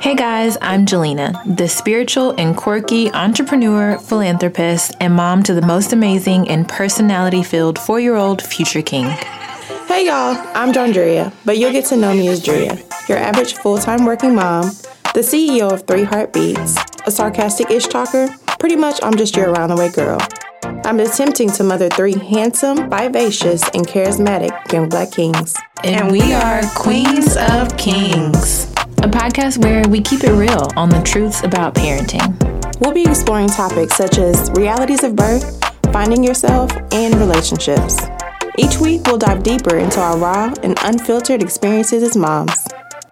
Hey guys, I'm Jelena, the spiritual and quirky entrepreneur, philanthropist, and mom to the most amazing and personality filled four year old future king. Hey y'all, I'm Jondria, but you'll get to know me as Drea, your average full time working mom, the CEO of Three Heartbeats, a sarcastic ish talker. Pretty much, I'm just your around the way girl. I'm attempting to mother three handsome, vivacious, and charismatic young black kings. And we are Queens of Kings, a podcast where we keep it real on the truths about parenting. We'll be exploring topics such as realities of birth, finding yourself, and relationships. Each week, we'll dive deeper into our raw and unfiltered experiences as moms.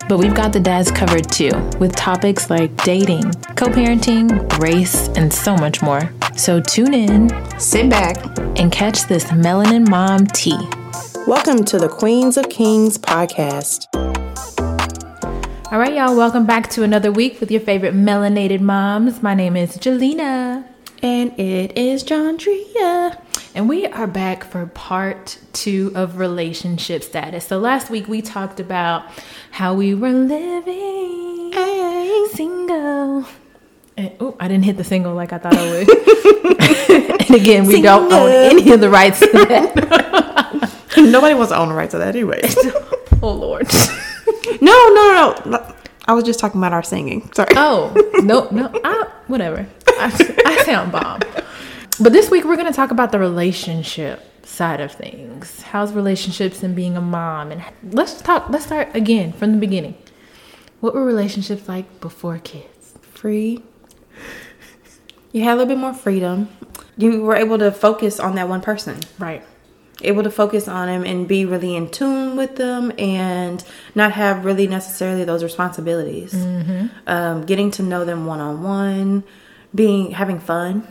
But we've got the dads covered too, with topics like dating, co parenting, race, and so much more. So tune in, sit back, and catch this melanin mom tea. Welcome to the Queens of Kings podcast. All right, y'all, welcome back to another week with your favorite melanated moms. My name is Jelena. And it is Jondria. And we are back for part two of relationship status. So last week we talked about how we were living hey. single. And, oh, I didn't hit the single like I thought I would. and again, we single. don't own any of the rights to that. Nobody wants to own the rights to that anyway. oh Lord. No, no, no. I was just talking about our singing. Sorry. Oh no, no. I, whatever. I, I sound bomb. But this week we're going to talk about the relationship side of things. How's relationships and being a mom? And let's talk. Let's start again from the beginning. What were relationships like before kids? Free. You had a little bit more freedom. You were able to focus on that one person. Right. Able to focus on them and be really in tune with them and not have really necessarily those responsibilities. Mm-hmm. Um, getting to know them one on one, being having fun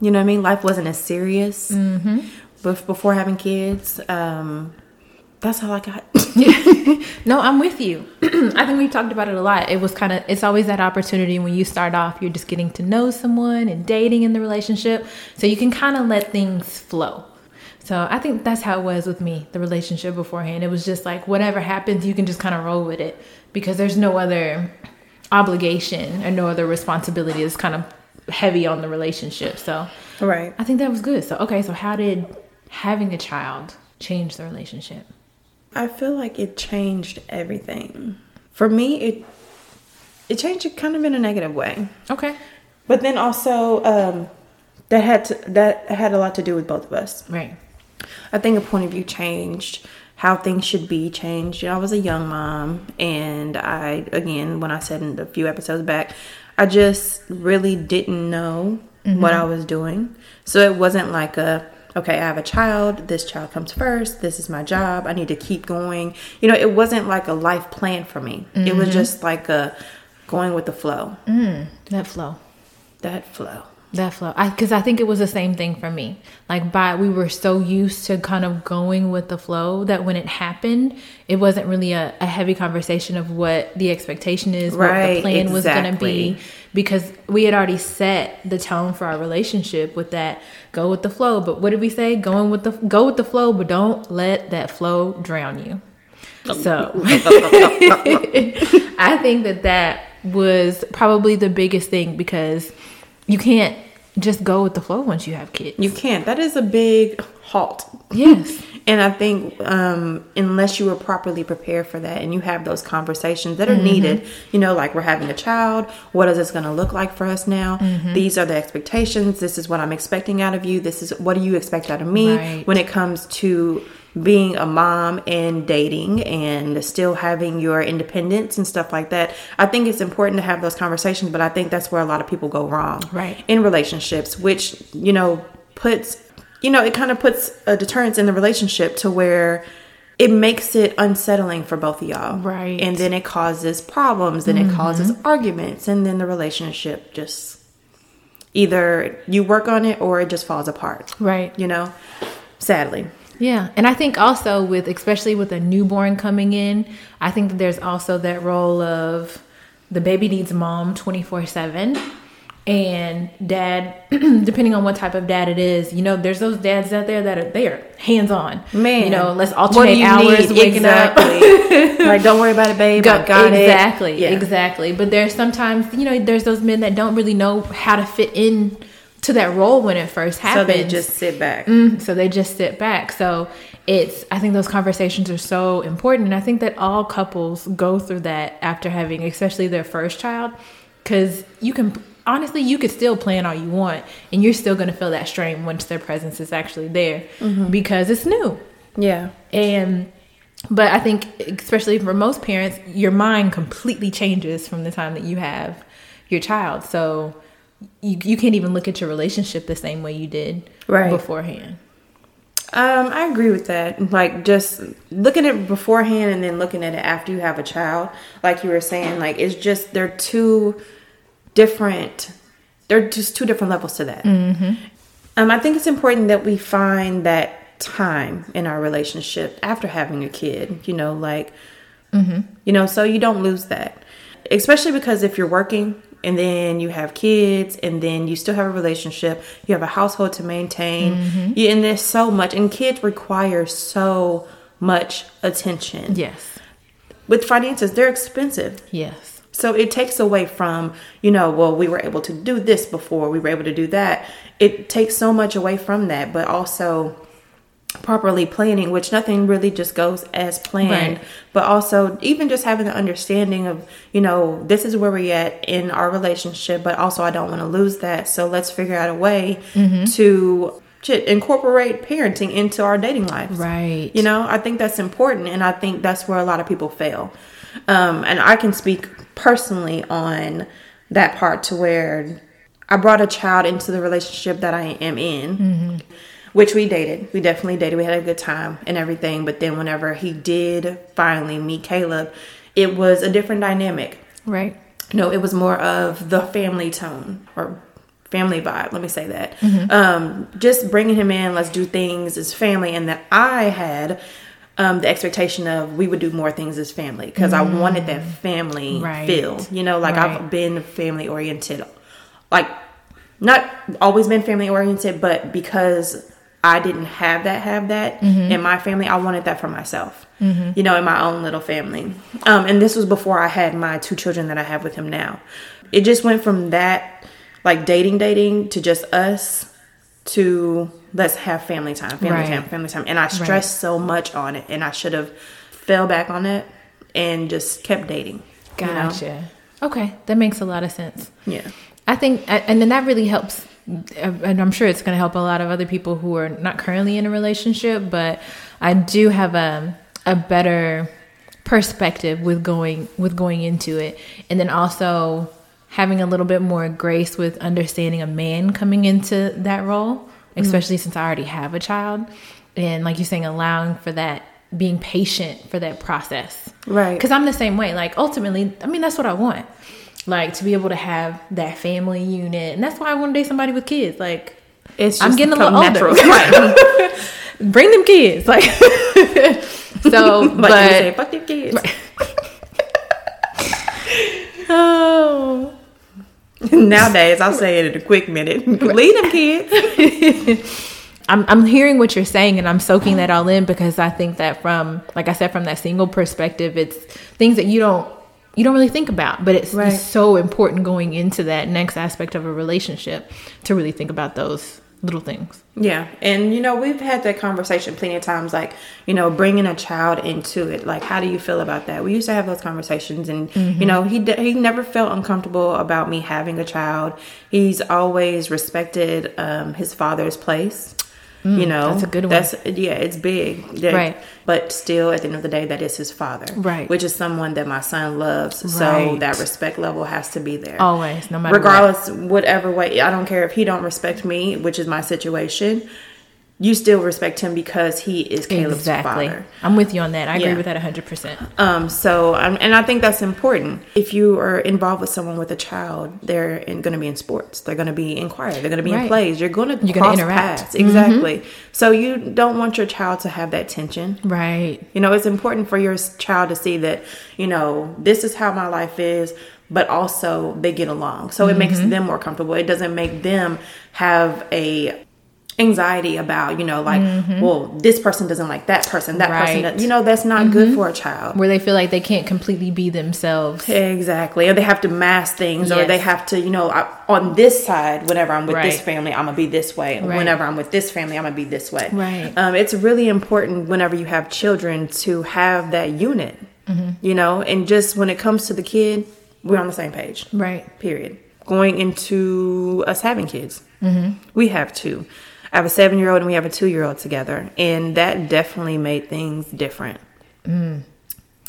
you know what I mean? Life wasn't as serious mm-hmm. before having kids. Um, that's all I got. no, I'm with you. I think we talked about it a lot. It was kind of, it's always that opportunity when you start off, you're just getting to know someone and dating in the relationship. So you can kind of let things flow. So I think that's how it was with me, the relationship beforehand. It was just like whatever happens, you can just kind of roll with it because there's no other obligation or no other responsibility. It's kind of heavy on the relationship. So right, I think that was good. So okay, so how did having a child change the relationship? I feel like it changed everything. For me, it it changed it kind of in a negative way. Okay, but then also um, that had to, that had a lot to do with both of us. Right. I think a point of view changed how things should be changed. You know, I was a young mom, and I, again, when I said in a few episodes back, I just really didn't know mm-hmm. what I was doing. So it wasn't like a, okay, I have a child, this child comes first, this is my job, I need to keep going. You know, it wasn't like a life plan for me. Mm-hmm. It was mm-hmm. just like a going with the flow. Mm, that flow. That flow. That flow. Because I, I, think it was the same thing for me. Like, by we were so used to kind of going with the flow that when it happened, it wasn't really a, a heavy conversation of what the expectation is, right, what the plan exactly. was going to be. Because we had already set the tone for our relationship with that go with the flow. But what did we say? Going with the go with the flow, but don't let that flow drown you. So I think that that was probably the biggest thing because you can't just go with the flow once you have kids. You can't. That is a big halt. Yes. and I think um, unless you were properly prepared for that and you have those conversations that are mm-hmm. needed, you know, like we're having a child, what is this going to look like for us now? Mm-hmm. These are the expectations. This is what I'm expecting out of you. This is what do you expect out of me right. when it comes to being a mom and dating and still having your independence and stuff like that. I think it's important to have those conversations, but I think that's where a lot of people go wrong. Right. In relationships, which, you know, puts, you know, it kind of puts a deterrence in the relationship to where it makes it unsettling for both of y'all. Right. And then it causes problems and mm-hmm. it causes arguments and then the relationship just either you work on it or it just falls apart. Right. You know, sadly. Yeah, and I think also with especially with a newborn coming in, I think that there's also that role of the baby needs mom 24/7 and dad depending on what type of dad it is you know there's those dads out there that are they are hands-on Man. you know let's alternate hours need? waking up like, don't worry about it, babe. Go- got exactly, it. Yeah. exactly. But there's sometimes, you know, there's those men that don't really know how to fit in to that role when it first So happens. they just sit back. Mm, so they just sit back. So it's I think those conversations are so important, and I think that all couples go through that after having, especially their first child, because you can honestly you could still plan all you want, and you're still going to feel that strain once their presence is actually there because it's new. Yeah. And but I think especially for most parents, your mind completely changes from the time that you have your child. So you, you can't even look at your relationship the same way you did Right. beforehand. Um, I agree with that. Like just looking at it beforehand and then looking at it after you have a child, like you were saying, like it's just they're two different. They're just two different levels to that. Mm-hmm. Um, I think it's important that we find that time in our relationship after having a kid. You know, like you know, so you don't lose that. Especially because if you're working and then you have kids and then you still have a relationship, you have a household to maintain, mm-hmm. you, and there's so much, and kids require so much attention. Yes. With finances, they're expensive. Yes. So it takes away from, you know, well, we were able to do this before, we were able to do that. It takes so much away from that, but also properly planning, which nothing really just goes as planned, Right. but also even just having the understanding of, you know, this is where we're at in our relationship, but also I don't want to lose that. So let's figure out a way to shit, incorporate parenting into our dating lives. Right. You know, I think that's important, and I think that's where a lot of people fail. Um, and I can speak personally on that part to where I brought a child into the relationship that I am in, which we dated. We definitely dated. We had a good time and everything. But then, whenever he did finally meet Caleb, it was a different dynamic. Right. No, it was more of the family tone or family vibe. Let me say that. Um, just bringing him in, let's do things as family, and that I had um, the expectation of we would do more things as family because I wanted that family Right. feel. You know, like Right. I've been family oriented, like not always been family oriented, but because I didn't have that, have that in my family, I wanted that for myself. You know, in my own little family. Um, and this was before I had my two children that I have with him now. It just went from that, like dating, dating, to just us, to let's have family time, family Right. time, family time. And I stressed so much on it, and I should have fell back on it and just kept dating. you know? Gotcha. Okay, that makes a lot of sense. Yeah. I think, and then that really helps, Uh, and I'm sure it's going to help a lot of other people who are not currently in a relationship. But I do have a a better perspective with going with going into it, and then also having a little bit more grace with understanding a man coming into that role, mm-hmm. especially since I already have a child, and like you're saying, allowing for that, being patient for that process, Right. Because I'm the same way. Like ultimately, I mean, that's what I want. Like to be able to have that family unit, and that's why I want to date somebody with kids. Like It's I'm getting a little older. Right. Bring them kids. Like so, Like but you say, fuck your kids. oh, Nowadays, I'll say it in a quick minute. Leave them kids. I'm I'm hearing what you're saying and I'm soaking that all in because I think that from like I said from that single perspective, it's things that you don't you don't really think about, but it's, Right. it's so important going into that next aspect of a relationship to really think about those little things. Yeah, and you know we've had that conversation plenty of times. Like you know, bringing a child into it. Like, how do you feel about that? We used to have those conversations, and you know, he d- he never felt uncomfortable about me having a child. He's always respected um, his father's place. Mm, you know, that's a good one. That's yeah, it's big, Right. But still, at the end of the day, that is his father, Right. Which is someone that my son loves. So that respect level has to be there Always, no matter what. regardless whatever way i don't care if he don't respect me which is my situation you still respect him because he is caleb's Exactly. father I'm with you on that. I agree with that 100%. um so um, and i think that's important if you are involved with someone with a child they're going to be in sports they're going to be in choir they're going to be in plays you're going to You're gonna interact. paths exactly so you don't want your child to have that tension Right. you know, it's important for your child to see that, you know, this is how my life is. but also they get along. So it makes them more comfortable. It doesn't make them have a anxiety about, you know, like, well, this person doesn't like that person, that person, Right. does- you know, that's not good for a child. Where they feel like they can't completely be themselves. Exactly. Or they have to mask things, or they have to, you know, I, on this side, whenever I'm with this family, I'm going to be this way. Right. Whenever I'm with this family, I'm going to be this way. Right. Um, it's really important whenever you have children to have that unit, Mm-hmm. you know, and just when it comes to the kid, we're on the same page. Right. Period. Going into us having kids, Mm-hmm. we have two. I have a seven year old and we have a two year old together, and that definitely made things different. Mm.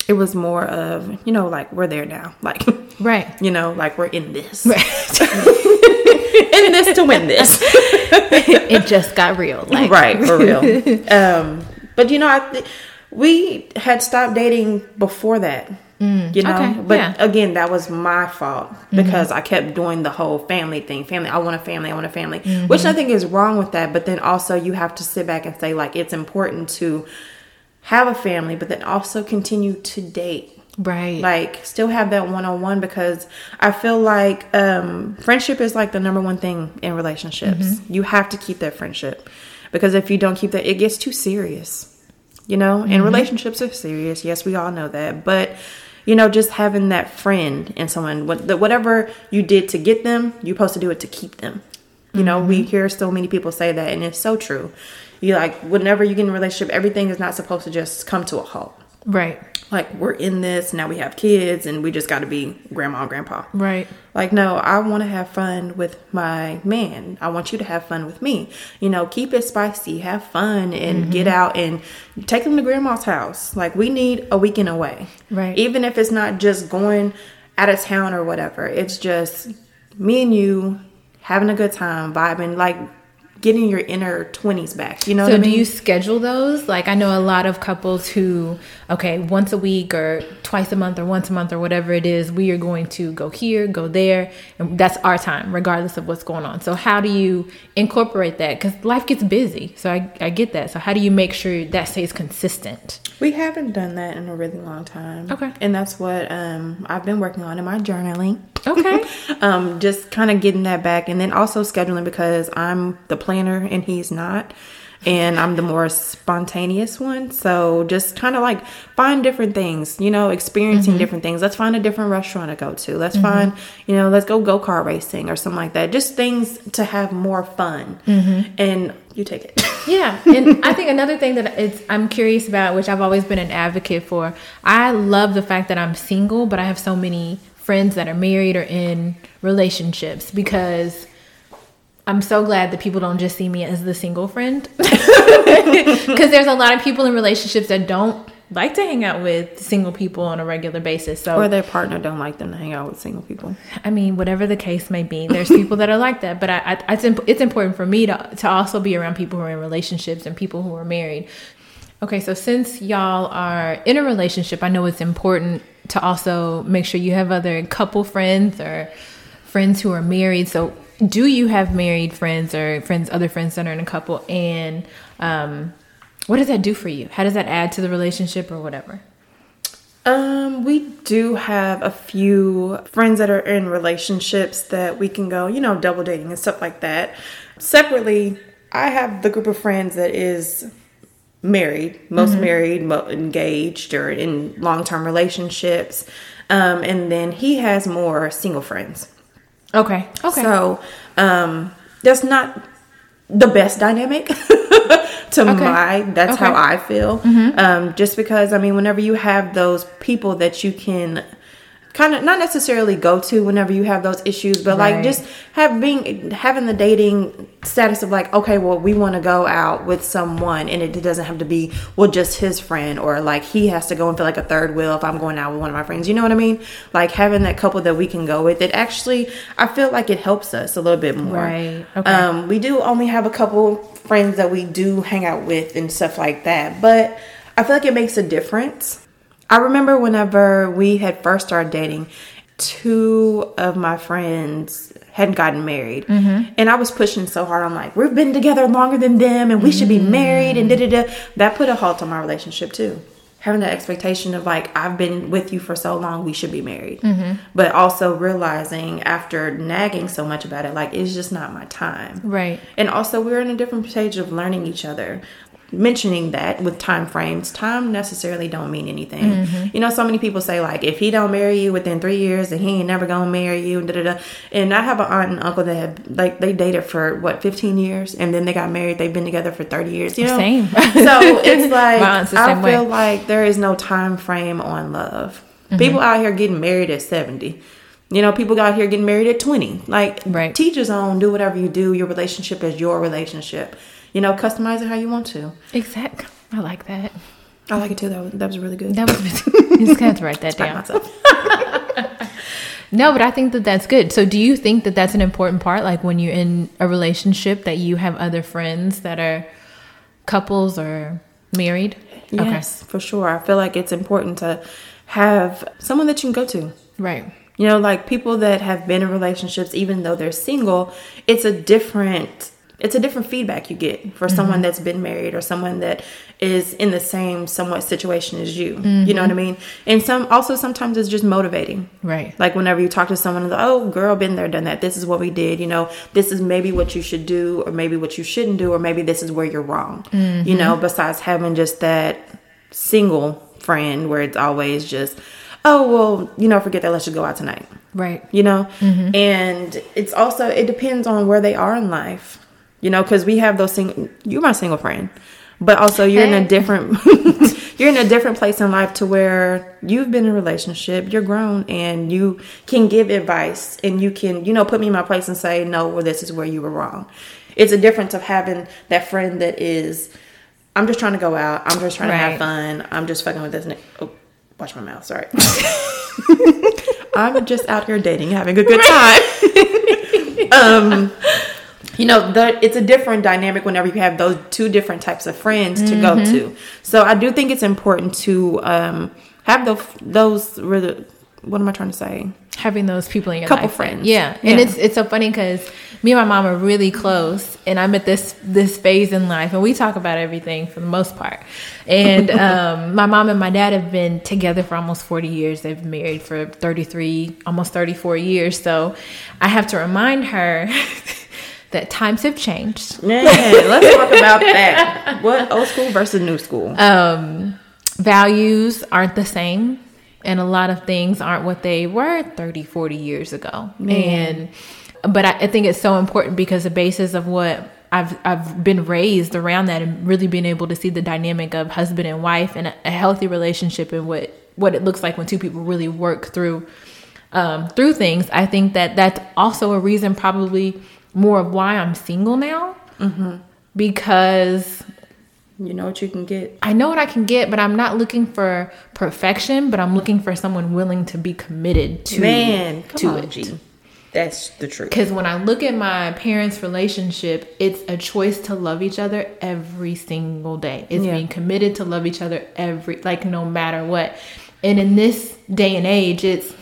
It was more of, you know, like we're there now. Like, Right. you know, like we're in this. Right. in this to win this. it just got real. Like right, for real. Um, but, you know, I th- we had stopped dating before that. Mm. you know, okay, but yeah. again, that was my fault mm-hmm. because I kept doing the whole family thing. Family, I want a family, I want a family, which mm-hmm. I think is wrong with that. But then also, you have to sit back and say, like, it's important to have a family, but then also continue to date. Right. Like, still have that one on one because I feel like um, friendship is like the number one thing in relationships. Mm-hmm. You have to keep that friendship because if you don't keep that, it gets too serious. You know, and relationships are serious. Yes, we all know that. But, you know, just having that friend and someone, what, whatever you did to get them, you're supposed to do it to keep them. You know, we mm-hmm. hear so many people say that, and it's so true. You like, whenever you get in a relationship, everything is not supposed to just come to a halt right. like we're in this now we have kids and we just got to be grandma and grandpa. Right. like no i want to have fun with my man. I want you to have fun with me. You know keep it spicy have fun and mm-hmm. get out and take them to grandma's house. Like we need a weekend away. Right. even if it's not just going out of town or whatever it's just me and you having a good time vibing. Like getting your inner 20s back you know So what I do mean? you schedule those? Like I know a lot of couples who, okay, once a week or twice a month or once a month or whatever it is, we are going to go here, go there, and that's our time, regardless of what's going on. So how do you incorporate that? Because life gets busy, so I, I get that. So how do you make sure that stays consistent? We haven't done that in a really long time. Okay. And that's what um, I've been working on in my journaling. Okay. um, just kind of getting that back and then also scheduling because I'm the planner and he's not. And I'm the more spontaneous one. So just kind of like find different things, you know, experiencing mm-hmm. different things. Let's find a different restaurant to go to. Let's mm-hmm. find, you know, let's go go kart racing or something like that. Just things to have more fun. Mm-hmm. And you take it. Yeah, and I think another thing that it's I'm curious about, which I've always been an advocate for. I love the fact that I'm single, but I have so many friends that are married or in relationships because I'm so glad that people don't just see me as the single friend. Because there's a lot of people in relationships that don't like to hang out with single people on a regular basis. So or their partner don't like them to hang out with single people. I mean, whatever the case may be, there's people that are like that. But I, I, it's, imp- it's important for me to, to also be around people who are in relationships and people who are married. Okay, so since y'all are in a relationship, I know it's important to also make sure you have other couple friends or friends who are married. So, do you have married friends or friends, other friends that are in a couple? And um, what does that do for you? How does that add to the relationship or whatever? Um, we do have a few friends that are in relationships that we can go, you know, double dating and stuff like that. Separately, I have the group of friends that is married, most married, mo- engaged, or in long term relationships. Um, and then he has more single friends. Okay. Okay. So, um, that's not the best dynamic to my, that's how I feel. Um, just because, I mean, whenever you have those people that you can kind of not necessarily go to whenever you have those issues, but like just have being, having the dating status of like, okay, well, we want to go out with someone and it doesn't have to be, well, just his friend or like he has to go and feel like a third wheel if I'm going out with one of my friends. You know what I mean? Like having that couple that we can go with, it actually, I feel like it helps us a little bit more. Right. Okay. Um, we do only have a couple friends that we do hang out with and stuff like that, but I feel like it makes a difference. I remember whenever we had first started dating, two of my friends hadn't gotten married, mm-hmm. and I was pushing so hard. I'm like, we've been together longer than them, and we should be mm-hmm. married, and da da da. That put a halt on my relationship too. having that expectation of like I've been with you for so long, we should be married. Mm-hmm. But also realizing after nagging so much about it, like it's just not my time. Right. And also we're in a different stage of learning each other. Mentioning that with time frames, time necessarily don't mean anything. You know, so many people say like, if he don't marry you within three years, then he ain't never gonna marry you. And da da da. And I have an aunt and uncle that have like they dated for what fifteen years, and then they got married. They've been together for thirty years. You know, Same. so it's like My aunt's the I same way. feel like there is no time frame on love. Mm-hmm. People out here getting married at seventy. You know, people out here getting married at twenty. Like, Right. teach his own. Do whatever you do. Your relationship is your relationship. You know, customize it how you want to. Exact. I like that. I like it too. That was, that was really good. That was. you just have to write that down. No, but I think that that's good. So, do you think that that's an important part? Like when you're in a relationship, that you have other friends that are couples or married? Yes, for sure. I feel like it's important to have someone that you can go to. Right. You know, like people that have been in relationships, even though they're single, it's a different it's a different feedback you get for mm-hmm. someone that's been married or someone that is in the same somewhat situation as you. You know what I mm-hmm. mean? And some also sometimes it's just motivating. Right. Like whenever you talk to someone, like, oh, girl, been there, done that. This is what we did. You know, this is maybe what you should do, or maybe what you shouldn't do, or maybe this is where you're wrong. You know, mm-hmm. besides having just that single friend where it's always just, oh, well, you know, forget that. Let's just go out tonight. Right. You know, and it's also it depends on where they are in life. You know, because we have those single. You're my single friend. But also, you're in a different you're in a different place in life to where you've been in a relationship, you're grown, and you can give advice, and you can you know put me in my place and say no, well this is where you were wrong. It's a difference of having that friend that is, I'm just trying to go out, I'm just trying to have fun, I'm just fucking with this. ni- Oh, watch my mouth. Sorry. I'm just out here dating, having a good time. um, you know, the, it's a different dynamic whenever you have those two different types of friends to go to. So I do think it's important to um, have those those. What am I trying to say? having those people in your Couple life. friends. Yeah. And it's it's so funny because me and my mom are really close and I'm at this this phase in life and we talk about everything for the most part. And um my mom and my dad have been together for almost 40 years. They've been married for 33, almost 34 years. So I have to remind her that times have changed. Man, let's talk about that. What old school versus new school? um, values aren't the same and a lot of things aren't what they were 30 40 years ago and but I, I think it's so important because the basis of what I've I've been raised around that and really being able to see the dynamic of husband and wife and a, a healthy relationship and what what it looks like when two people really work through um, through things. I think that that's also a reason, probably more of why I'm single now, mm-hmm. because you know what you can get. I know what I can get, but I'm not looking for perfection, but I'm looking for someone willing to be committed to Man, to on, it. G. That's the truth. Because when I look at my parents' relationship, it's a choice to love each other every single day. It's Yeah. being committed to love each other every, like, no matter what. And in this day and age, it's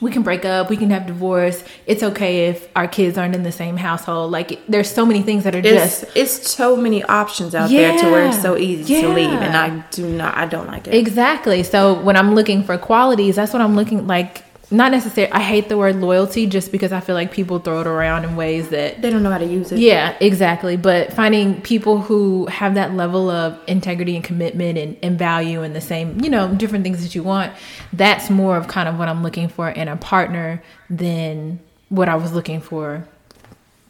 we can break up, we can have divorce. It's okay if our kids aren't in the same household. Like, there's so many things that are It's just it's so many options out there to where it's so easy to leave, and I do not. I don't like it. Exactly. So when I'm looking for qualities, that's what I'm looking like. Not necessarily. I hate the word loyalty just because I feel like people throw it around in ways that. They don't know how to use it. Yeah, exactly. But finding people who have that level of integrity and commitment and, and value and the same, you know, different things that you want, that's more of kind of what I'm looking for in a partner than what I was looking for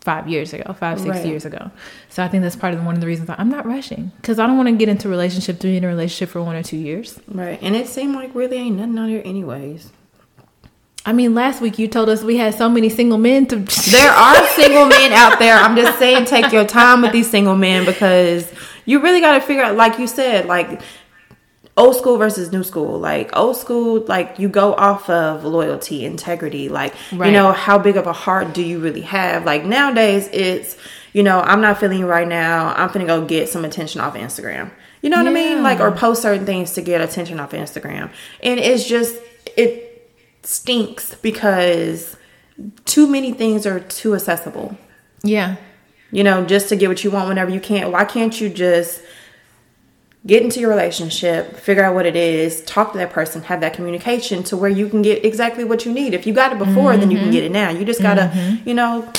five years ago, five, six Right. years ago. So I think that's part of one of the reasons I'm not rushing because I don't want to get into a relationship to be in a relationship for one or two years. Right. And it seemed like really ain't nothing out here anyways. I mean, last week you told us we had so many single men to. There are single men out there. I'm just saying take your time with these single men because you really got to figure out like you said like old school versus new school. Like old school like you go off of loyalty, integrity, like Right. you know how big of a heart do you really have? Like nowadays it's you know, I'm not feeling right now. I'm gonna go get some attention off Instagram. You know what I mean? Like or post certain things to get attention off Instagram. And it's just it stinks because too many things are too accessible. yeah, You know, just to get what you want whenever you can. Why can't you just get into your relationship, figure out what it is, talk to that person, have that communication to where you can get exactly what you need. If you got it before, mm-hmm. then you can get it now. You just gotta, mm-hmm. you know,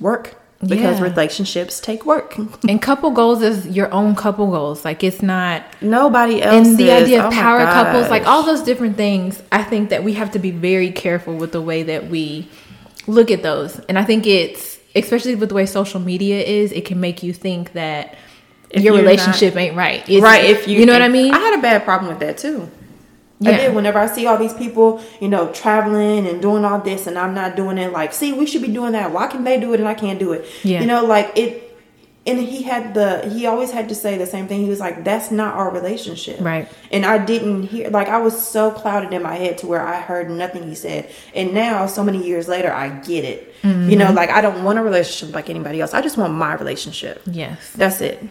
work because yeah. relationships take work. and couple goals is your own couple goals. Like it's not nobody else. And the idea of oh power couples, like all those different things, I think that we have to be very careful with the way that we look at those. And I think it's especially with the way social media is, it can make you think that if your relationship not, ain't right. It's, right. If you, you know what I mean. I had a bad problem with that too. Yeah. I did. Whenever I see all these people, you know, traveling and doing all this, and I'm not doing it, like, see, we should be doing that. Why can they do it and I can't do it? Yeah. You know, like it. And he had the he always had to say the same thing. He was like, "That's not our relationship." Right. And I didn't hear like I was so clouded in my head to where I heard nothing he said. And now, so many years later, I get it. Mm-hmm. You know, like I don't want a relationship like anybody else. I just want my relationship. Yes. That's it.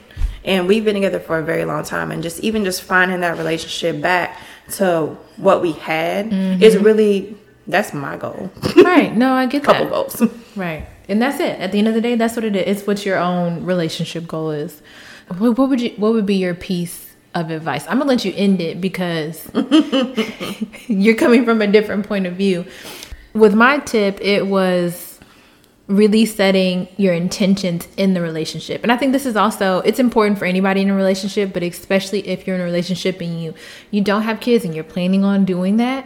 And we've been together for a very long time, and just even just finding that relationship back to what we had mm-hmm. is really that's my goal. Right. No, I get Couple that. goals. Right. And that's it. At the end of the day, that's what it is. It's what your own relationship goal is. What, what would you what would be your piece of advice? I'm gonna let you end it because you're coming from a different point of view. With my tip, it was really setting your intentions in the relationship. And I think this is also it's important for anybody in a relationship, but especially if you're in a relationship and you you don't have kids and you're planning on doing that,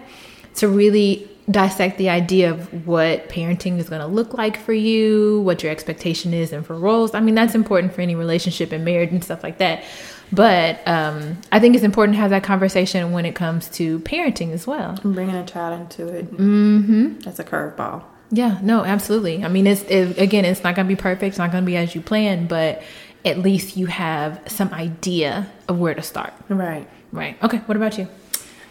to really dissect the idea of what parenting is going to look like for you, what your expectation is and for roles. I mean, that's important for any relationship and marriage and stuff like that. But um, I think it's important to have that conversation when it comes to parenting as well. And Bringing a child into it. Mm-hmm. That's a curveball. Yeah, no, absolutely. I mean, it's it, again, it's not going to be perfect. It's not going to be as you plan, but at least you have some idea of where to start. Right. Right. Okay. What about you?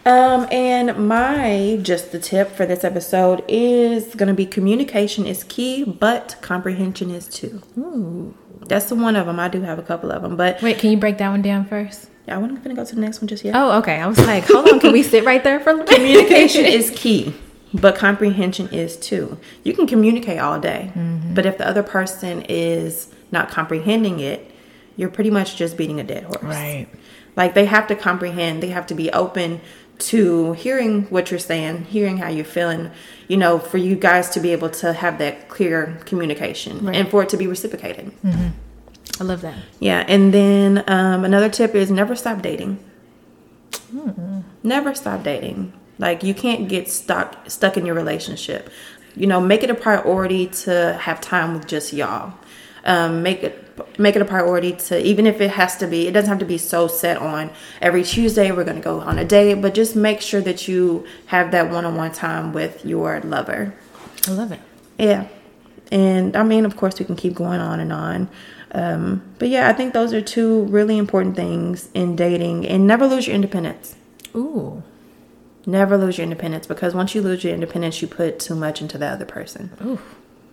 Um, and my just the tip for this episode is going to be communication is key, but comprehension is too. Ooh. That's the one of them. I do have a couple of them, but wait, can you break that one down first? Yeah, I wasn't going to go to the next one just yet. Oh, okay. I was like, hold on, can we sit right there for a little Communication is key but comprehension is too. You can communicate all day, mm-hmm. but if the other person is not comprehending it, you're pretty much just beating a dead horse. Right. Like they have to comprehend, they have to be open to hearing what you're saying, hearing how you're feeling, you know, for you guys to be able to have that clear communication right. and for it to be reciprocated. Mm-hmm. I love that. Yeah. And then um, another tip is never stop dating. Mm-hmm. Never stop dating. Like you can't get stuck stuck in your relationship. You know, make it a priority to have time with just y'all. Um, make it make it a priority to even if it has to be it doesn't have to be so set on every tuesday we're going to go on a date but just make sure that you have that one-on-one time with your lover. I love it. Yeah. And i mean of course we can keep going on and on. Um, but yeah i think those are two really important things in dating. And never lose your independence. Ooh Never lose your independence because once you lose your independence, you put too much into the other person. Ooh,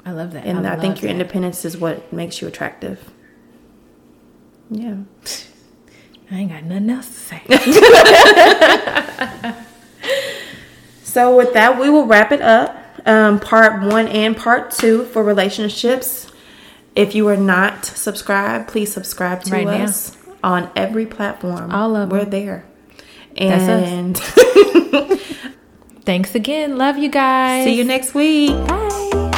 I love that. And I, I think your that. independence is what makes you attractive. Yeah. I ain't got nothing else to say. so, with that, we will wrap it up. Um, part one and part two for relationships. If you are not subscribed, please subscribe to right us now. on every platform. All of We're them. there. And thanks again. Love you guys. See you next week. Bye.